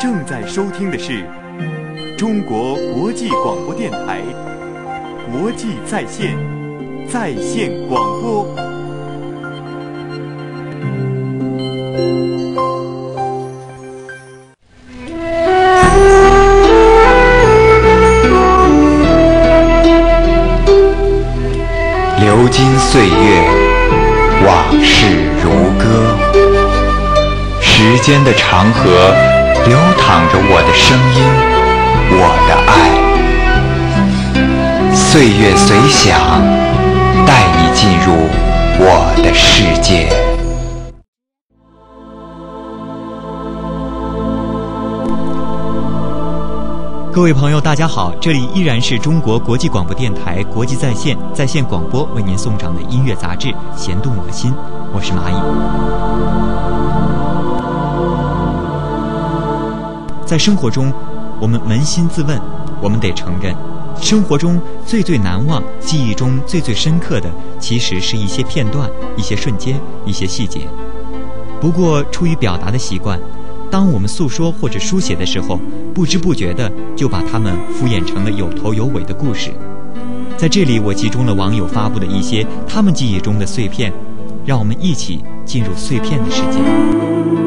正在收听的是中国国际广播电台国际在线在线广播。流金岁月，往事如歌。时间的长河，流淌着我的声音，我的爱。岁月随想，带你进入我的世界。各位朋友，大家好，这里依然是中国国际广播电台国际在线在线广播为您送上的音乐杂志《弦动我心》，我是蚂蚁。在生活中，我们扪心自问，我们得承认，生活中最最难忘、记忆中最最深刻的，其实是一些片段、一些瞬间、一些细节。不过，出于表达的习惯。当我们诉说或者书写的时候，不知不觉的就把它们敷衍成了有头有尾的故事。在这里，我集中了网友发布的一些他们记忆中的碎片，让我们一起进入碎片的世界。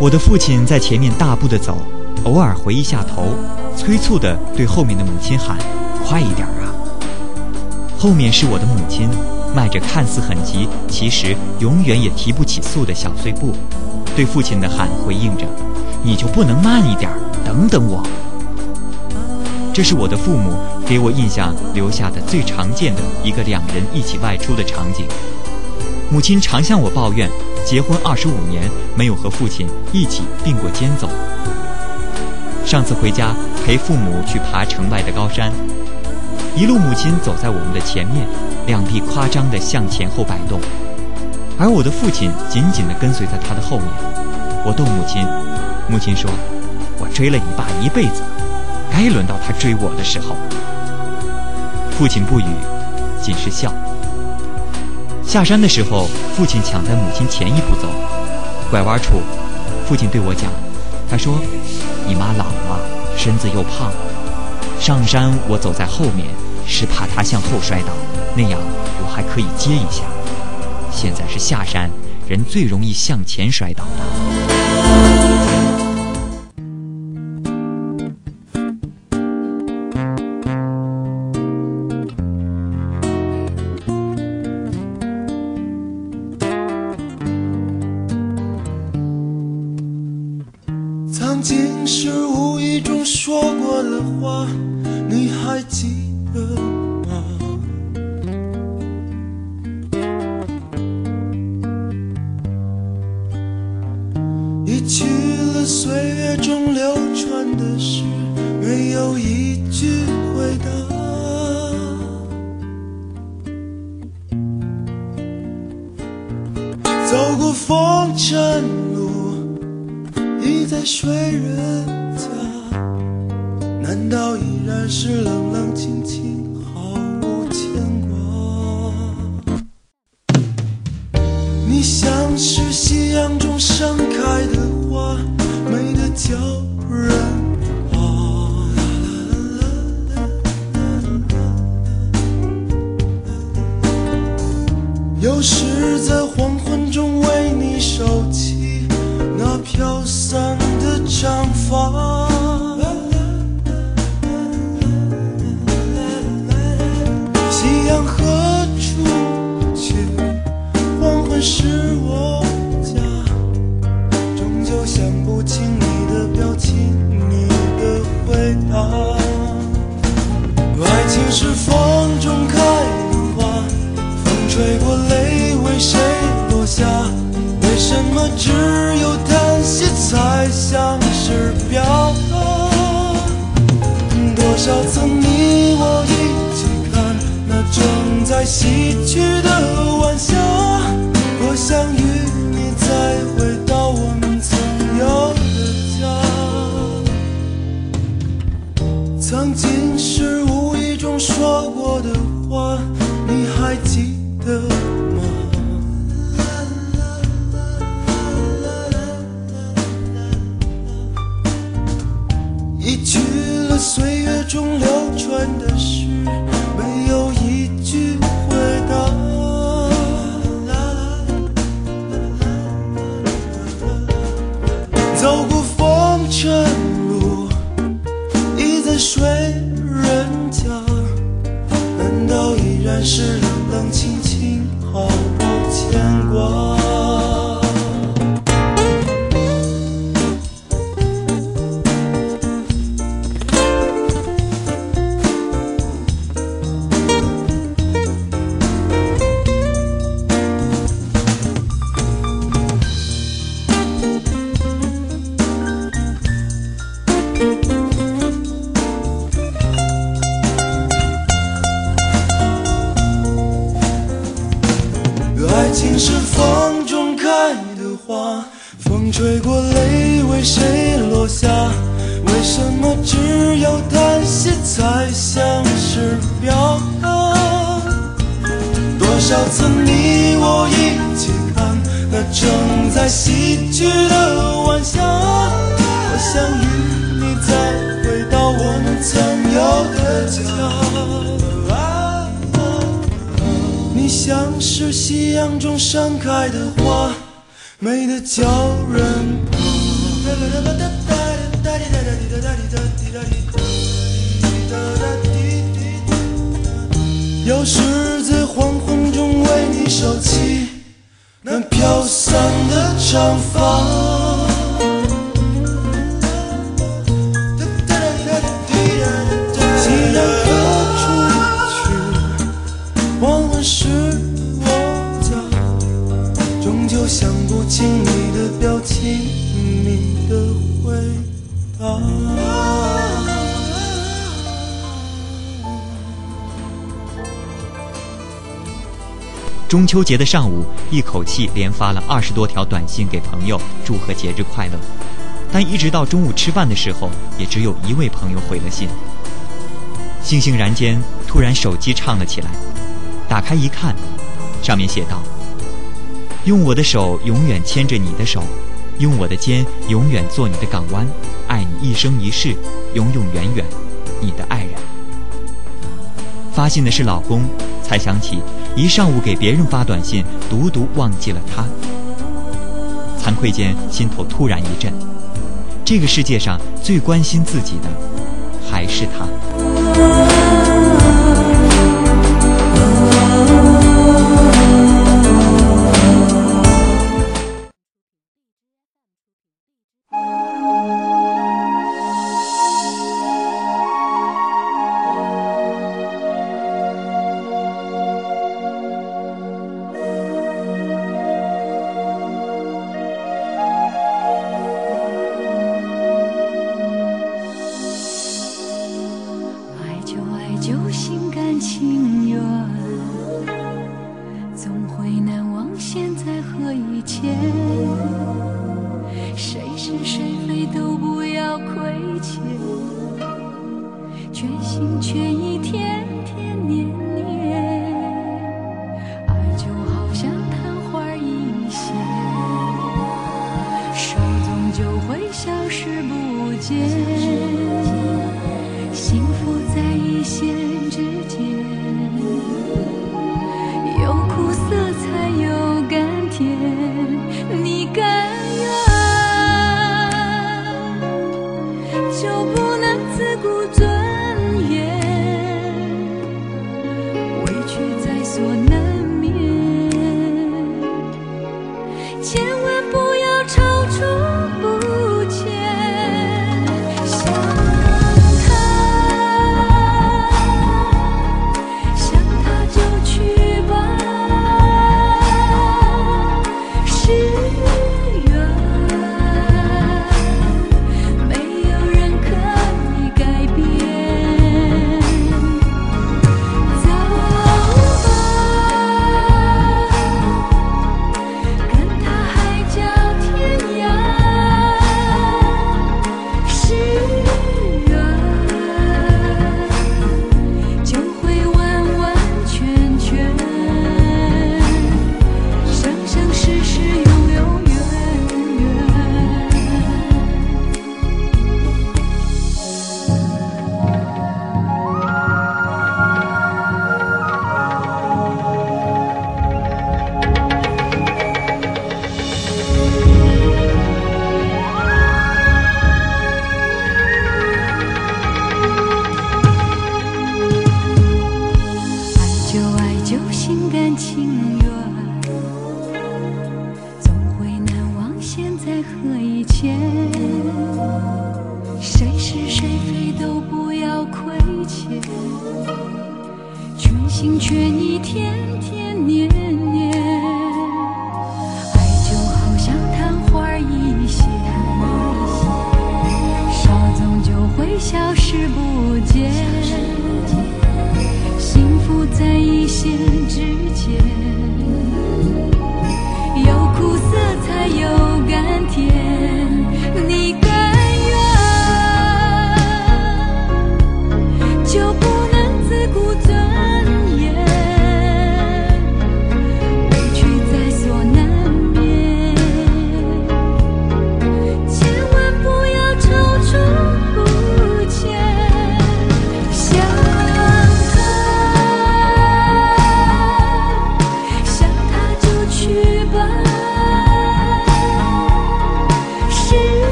我的父亲在前面大步的走，偶尔回一下头，催促地对后面的母亲喊：“快一点啊！”后面是我的母亲，迈着看似很急，其实永远也提不起速的小碎步，对父亲的喊回应着：“你就不能慢一点？等等我。”这是我的父母给我印象留下的最常见的一个两人一起外出的场景。母亲常向我抱怨，结婚二十五年没有和父亲一起并过肩走。上次回家陪父母去爬城外的高山，一路母亲走在我们的前面，两臂夸张地向前后摆动，而我的父亲紧紧地跟随在她的后面。我逗母亲，母亲说：“我追了你爸一辈子。”该轮到他追我的时候，父亲不语，仅是笑。下山的时候，父亲抢在母亲前一步走，拐弯处，父亲对我讲：“他说，你妈老了，身子又胖，上山我走在后面，是怕她向后摔倒，那样我还可以接一下。现在是下山，人最容易向前摔倒的。”有一句回答。走过风尘路。已在睡人家，难道依然是冷冷清清，少曾你我一起看那正在西去的晚霞，是风中开的花，风吹过，泪为谁落下？为什么只有叹息才像是表达？多少次你我一起看那正在西去的晚霞，我想与你再回到我们曾有的家。像是夕阳中盛开的花，美得叫人怕。有时在黄昏中为你收起那飘散的长发。中秋节的上午，一口气连发了二十多条短信给朋友，祝贺节日快乐。但一直到中午吃饭的时候，也只有一位朋友回了信。悻悻然间，突然手机唱了起来，打开一看，上面写道：“用我的手永远牵着你的手，用我的肩永远做你的港湾，爱你一生一世，永永远远，你的爱人。”发信的是老公，才想起一上午给别人发短信，独独忘记了他。惭愧间，心头突然一震。这个世界上最关心自己的，还是他。甘情愿，总会难忘现在和以前。谁是谁非都不要亏欠，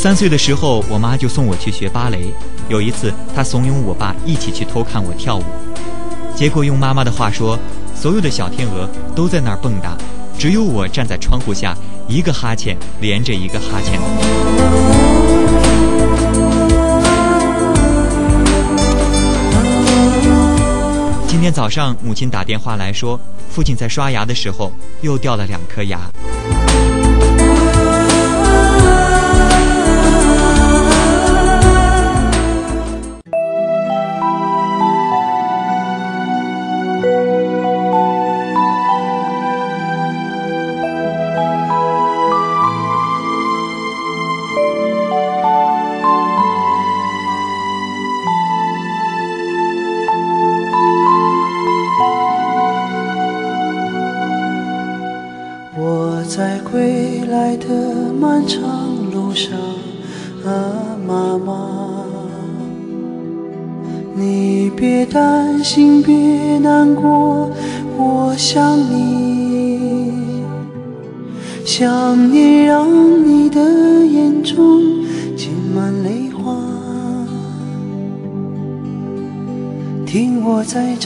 三岁的时候，我妈就送我去学芭蕾。有一次，她怂恿我爸一起去偷看我跳舞，结果用妈妈的话说，所有的小天鹅都在那儿蹦跶，只有我站在窗户下，一个哈欠连着一个哈欠。今天早上，母亲打电话来说，父亲在刷牙的时候又掉了两颗牙。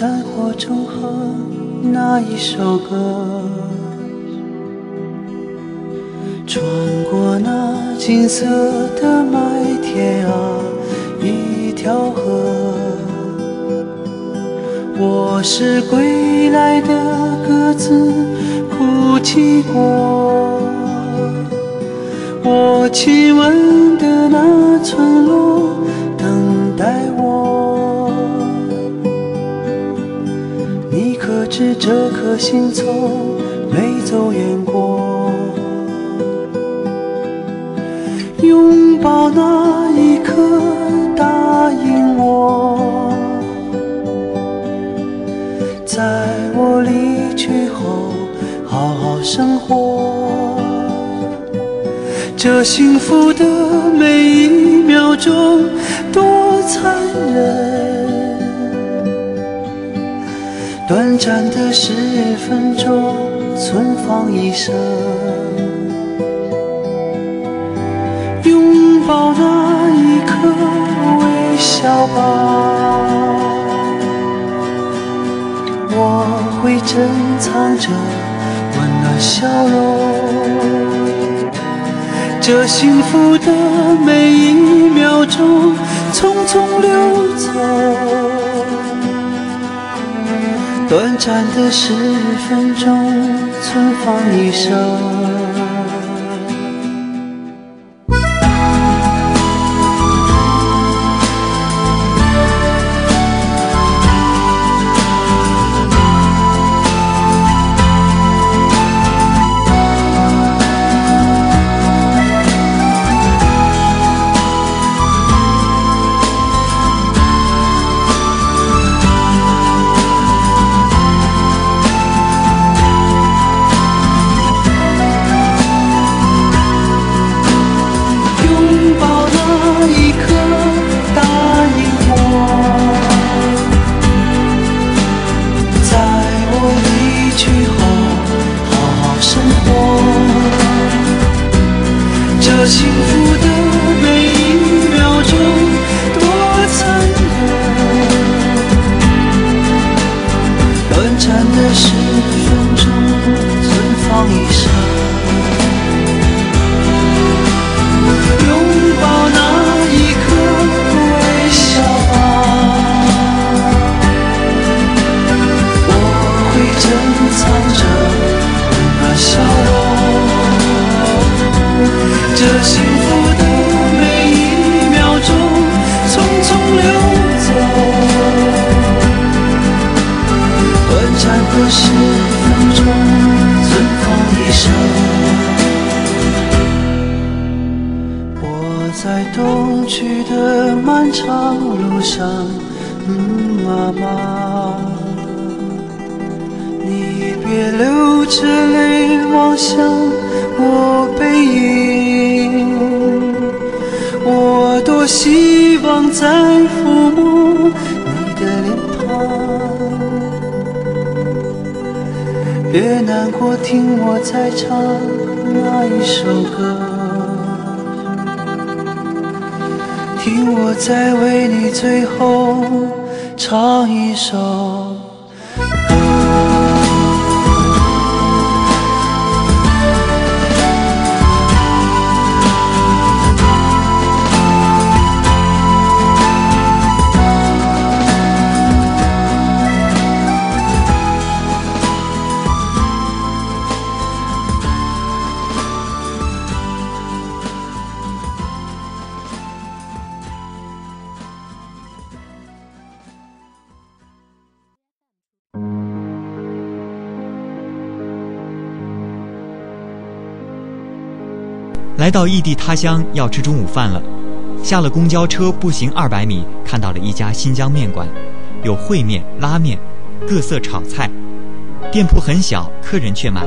在战火中和那一首歌。穿过那金色的麦田啊，一条河。我是归来的鸽子，哭泣过。我亲吻的那村落，知这颗心从没走远过？拥抱那一刻，答应我，在我离去后好好生活。这幸福的每一秒钟多残忍，短暂的十分钟存放一生。拥抱那一刻，微笑吧。我会珍藏着温暖笑容。这幸福的每一秒钟，匆匆流走。短暂的十分钟，存放一生。在冬去的漫长路上，嗯，妈妈，你别流着泪望向我背影，我多希望再抚摸你的脸庞。别难过，听我再唱那一首歌。我再为你最后唱一首。来到异地他乡要吃中午饭了，下了公交车步行二百米，看到了一家新疆面馆，有烩面、拉面，各色炒菜。店铺很小，客人却满。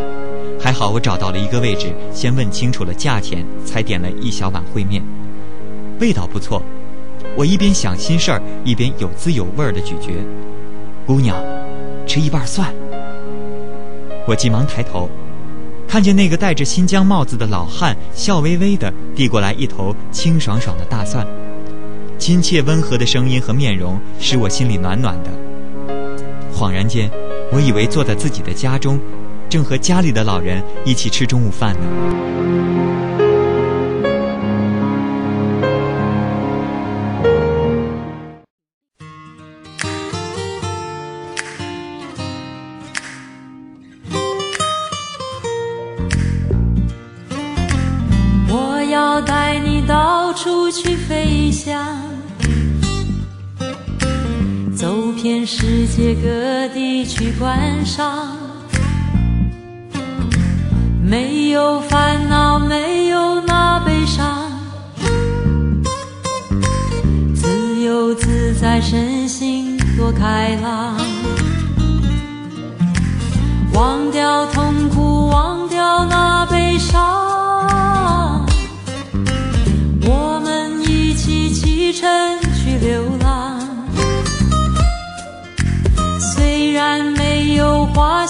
还好我找到了一个位置，先问清楚了价钱，才点了一小碗烩面，味道不错。我一边想心事儿，一边有滋有味儿的咀嚼。姑娘，吃一半蒜。我急忙抬头。看见那个戴着新疆帽子的老汉笑微微的递过来一头清爽爽的大蒜，亲切温和的声音和面容使我心里暖暖的。恍然间，我以为坐在自己的家中，正和家里的老人一起吃中午饭呢。上。没有烦恼，没有那悲伤，自由自在，身心多开朗。忘掉痛苦，忘掉那悲伤。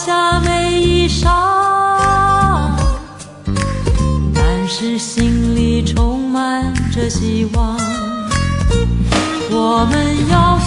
华厦美衣裳，但是心里充满着希望。我们要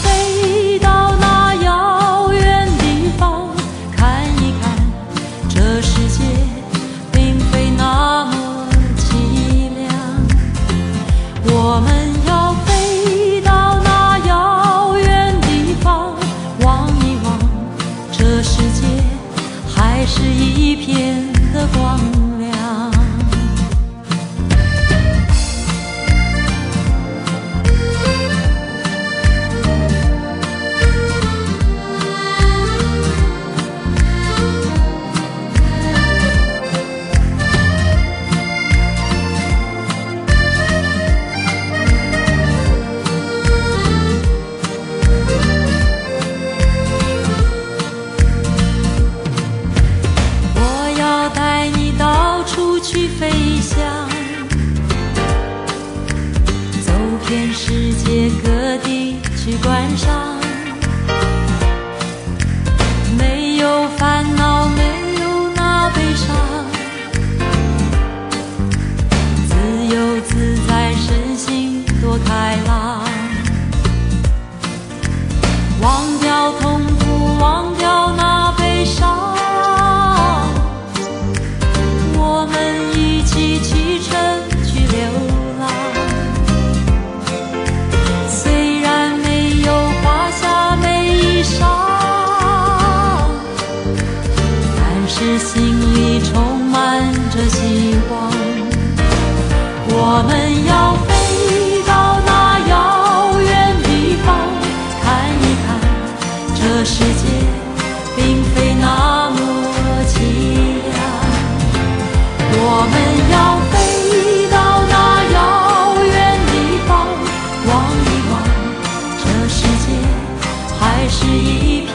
是一片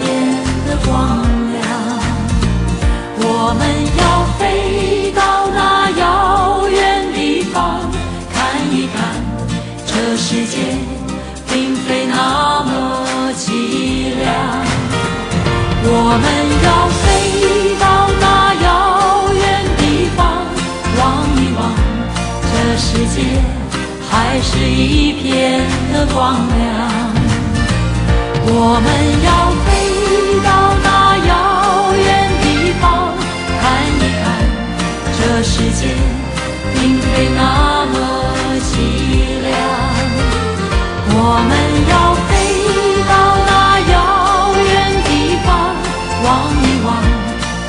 的光亮。我们要飞到那遥远地方，看一看，这世界并非那么凄凉。我们要飞到那遥远地方，望一望，这世界还是一片的光亮。我们要飞到那遥远地方，看一看这世界并非那么凄凉。我们要飞到那遥远地方，望一望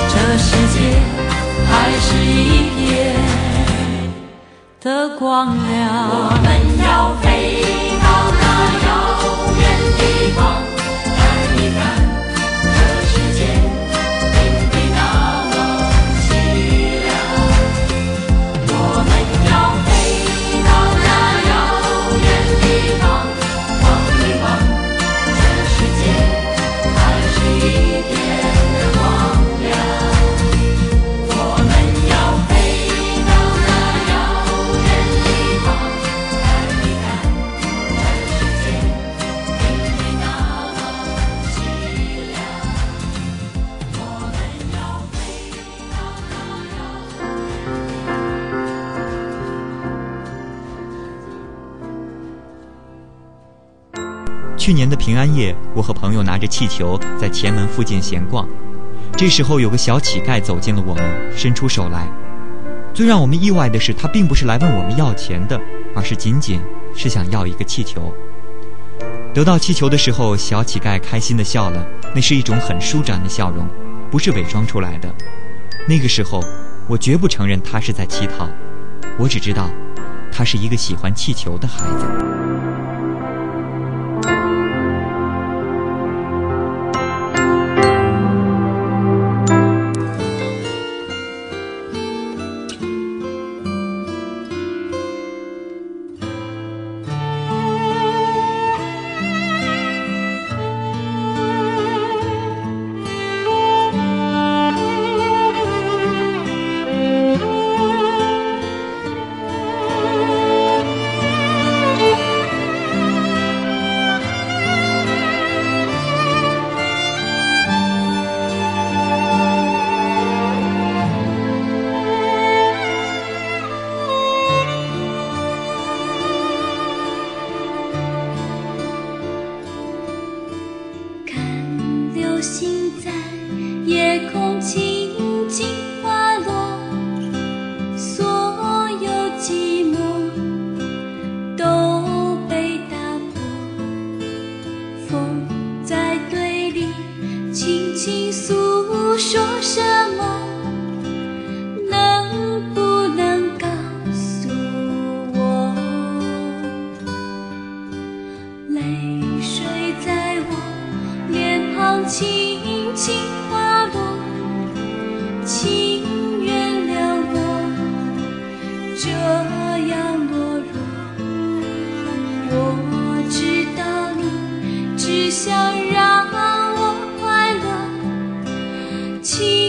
这世界还是一片的光亮。我们要飞去年的平安夜，我和朋友拿着气球在前门附近闲逛，这时候有个小乞丐走进了我们，伸出手来。最让我们意外的是，他并不是来问我们要钱的，而是仅仅是想要一个气球。得到气球的时候，小乞丐开心地笑了，那是一种很舒展的笑容，不是伪装出来的。那个时候，我绝不承认他是在乞讨，我只知道，他是一个喜欢气球的孩子。情，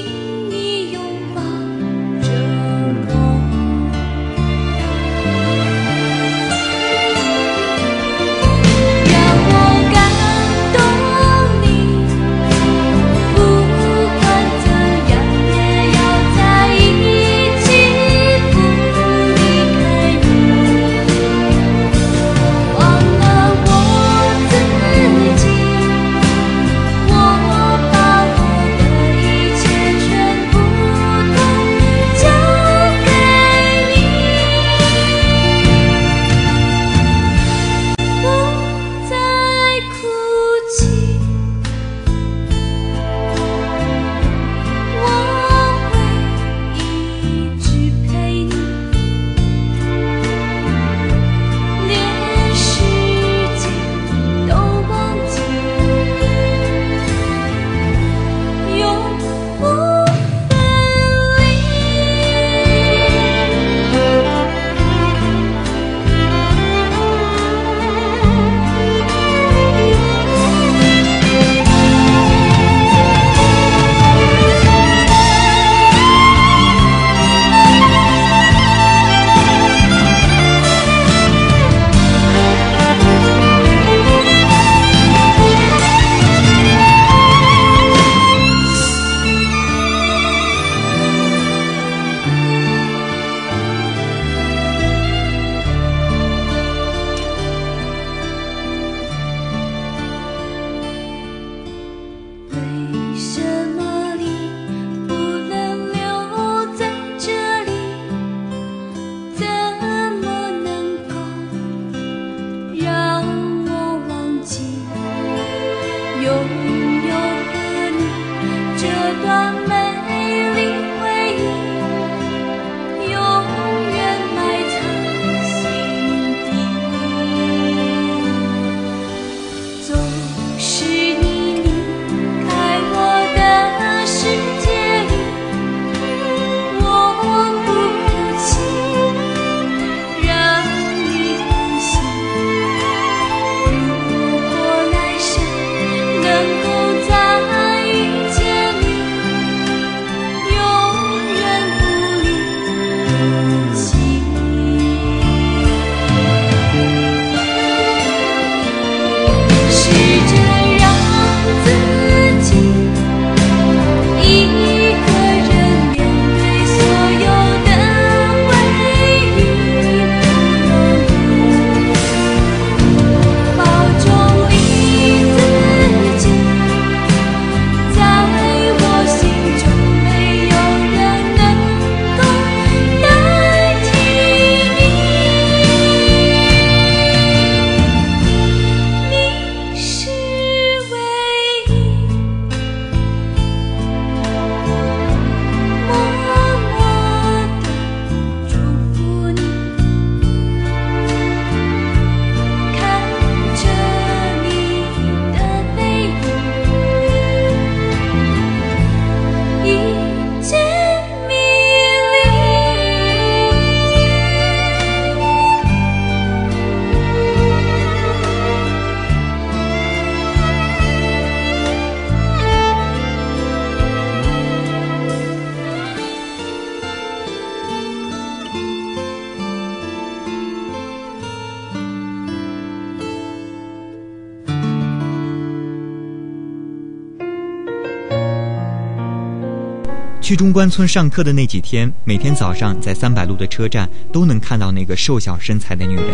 去中关村上课的那几天，每天早上在三百路的车站都能看到那个瘦小身材的女人。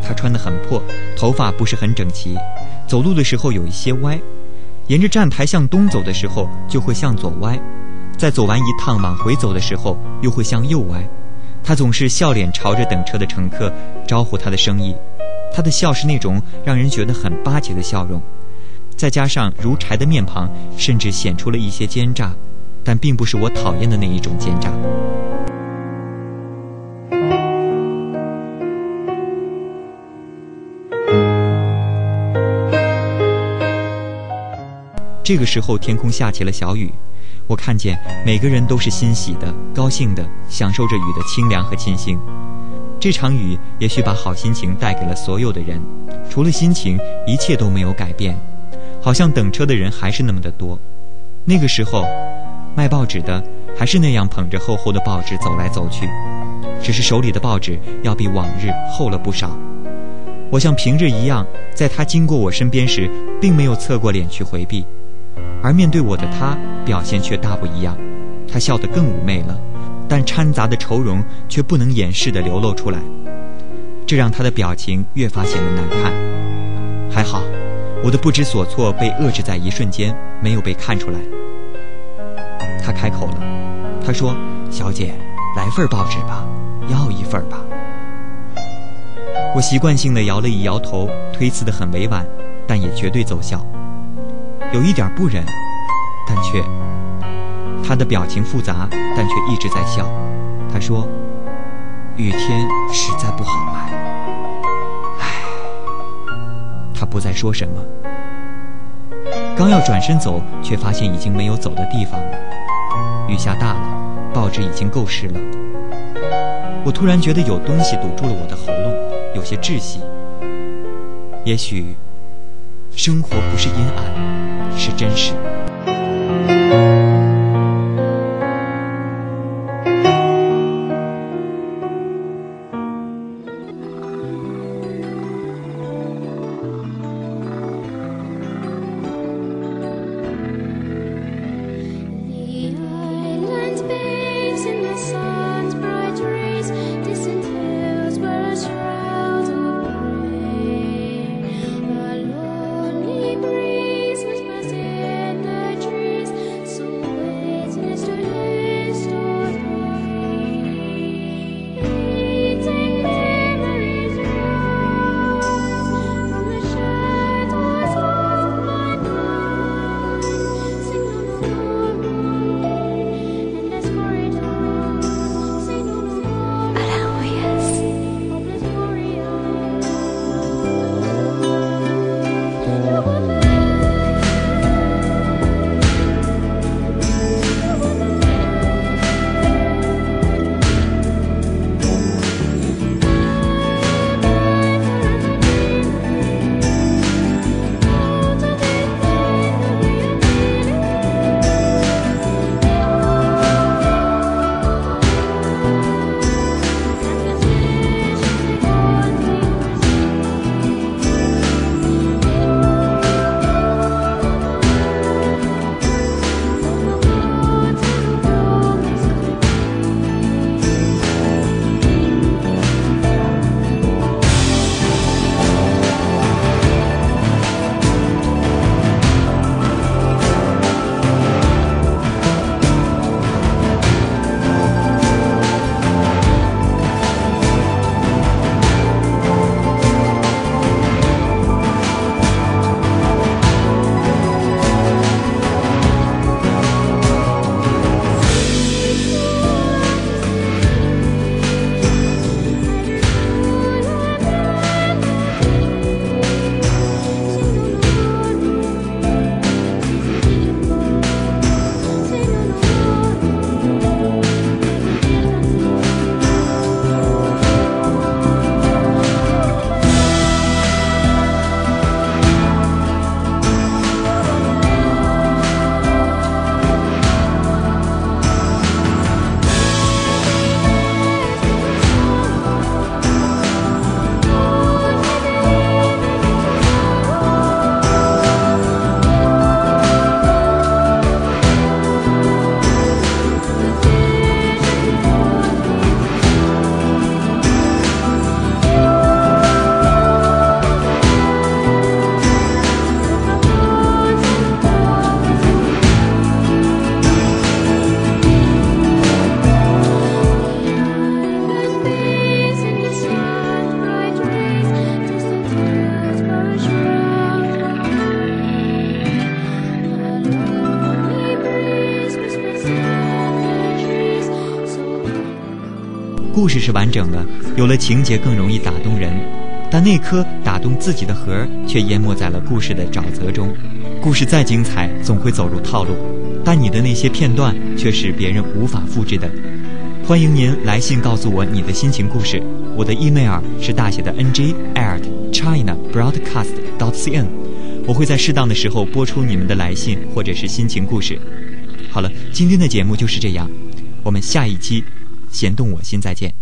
她穿得很破，头发不是很整齐，走路的时候有一些歪，沿着站台向东走的时候就会向左歪，在走完一趟往回走的时候又会向右歪。她总是笑脸朝着等车的乘客招呼她的生意，她的笑是那种让人觉得很巴结的笑容，再加上如柴的面庞，甚至显出了一些奸诈。但并不是我讨厌的那一种奸诈。这个时候，天空下起了小雨，我看见每个人都是欣喜的、高兴的，享受着雨的清凉和清新。这场雨也许把好心情带给了所有的人，除了心情，一切都没有改变，好像等车的人还是那么的多。那个时候。卖报纸的还是那样捧着厚厚的报纸走来走去，只是手里的报纸要比往日厚了不少。我像平日一样，在他经过我身边时，并没有侧过脸去回避，而面对我的他表现却大不一样。他笑得更妩媚了，但掺杂的愁容却不能掩饰地流露出来，这让他的表情越发显得难看。还好，我的不知所措被遏制在一瞬间，没有被看出来。他开口了，他说：“小姐，来份报纸吧，要一份吧。”我习惯性的摇了一摇头，推辞的很委婉，但也绝对奏效。有一点不忍，但却……他的表情复杂，但却一直在笑。他说：“雨天实在不好卖。”唉，他不再说什么。刚要转身走，却发现已经没有走的地方了。雨下大了，报纸已经够湿了。我突然觉得有东西堵住了我的喉咙，有些窒息。也许，生活不是阴暗，是真实。故事是完整的，有了情节更容易打动人，但那颗打动自己的核却淹没在了故事的沼泽中。故事再精彩，总会走入套路，但你的那些片段却是别人无法复制的。欢迎您来信告诉我你的心情故事，我的 email 是大写的 n j at china broadcast dot cn，我会在适当的时候播出你们的来信或者是心情故事。好了，今天的节目就是这样，我们下一期。弦动我心，再见。